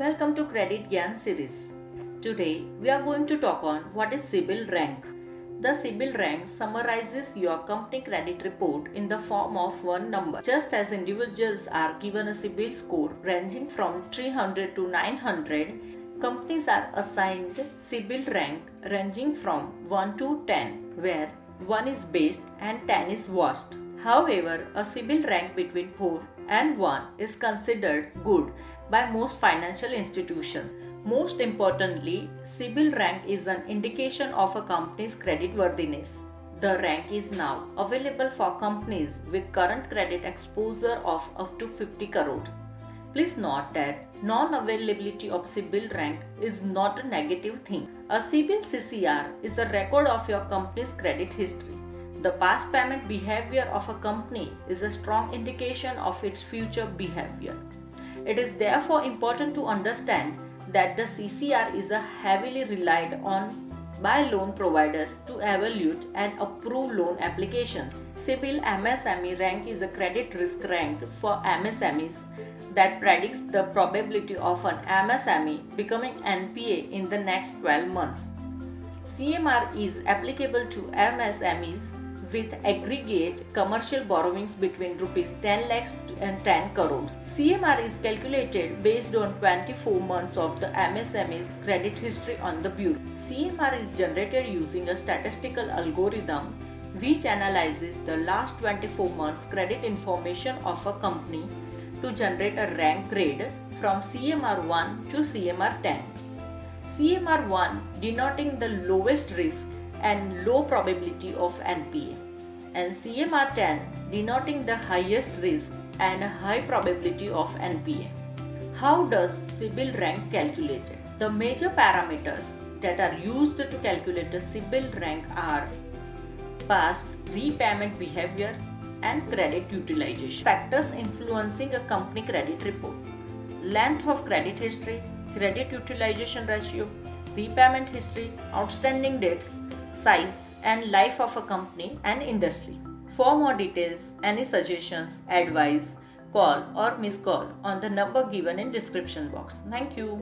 Welcome to Credit Gyan series. Today we are going to talk on what is CIBIL rank. The CIBIL rank summarizes your company credit report in the form of one number. Just as individuals are given a CIBIL score ranging from 300 to 900, companies are assigned CIBIL rank ranging from 1 to 10, where 1 is best and 10 is worst. However, a CIBIL rank between 4 and 1 is considered good by most financial institutions. Most importantly, CIBIL rank is an indication of a company's creditworthiness. The rank is now available for companies with current credit exposure of up to 50 crores. Please note that non-availability of CIBIL rank is not a negative thing. A CIBIL CCR is the record of your company's credit history. The past payment behavior of a company is a strong indication of its future behavior. It is therefore important to understand that the CCR is a heavily relied on by loan providers to evaluate and approve loan applications. CIBIL MSME rank is a credit risk rank for MSMEs that predicts the probability of an MSME becoming NPA in the next 12 months. CMR is applicable to MSMEs with aggregate commercial borrowings between rupees 10 lakhs and 10 crores. CMR is calculated based on 24 months of the MSME's credit history on the bureau. CMR is generated using a statistical algorithm which analyzes the last 24 months credit information of a company to generate a rank grade from CMR 1 to CMR 10. CMR 1 denoting the lowest risk and low probability of NPA, and CMR 10 denoting the highest risk and high probability of NPA. How does CIBIL rank calculated? The major parameters that are used to calculate the CIBIL rank are past repayment behavior and credit utilization. Factors influencing a company credit report. Length of credit history, credit utilization ratio, repayment history, outstanding debts, size, and life of a company and industry. For more details, any suggestions, advice, call or miss call on the number given in description box. Thank you.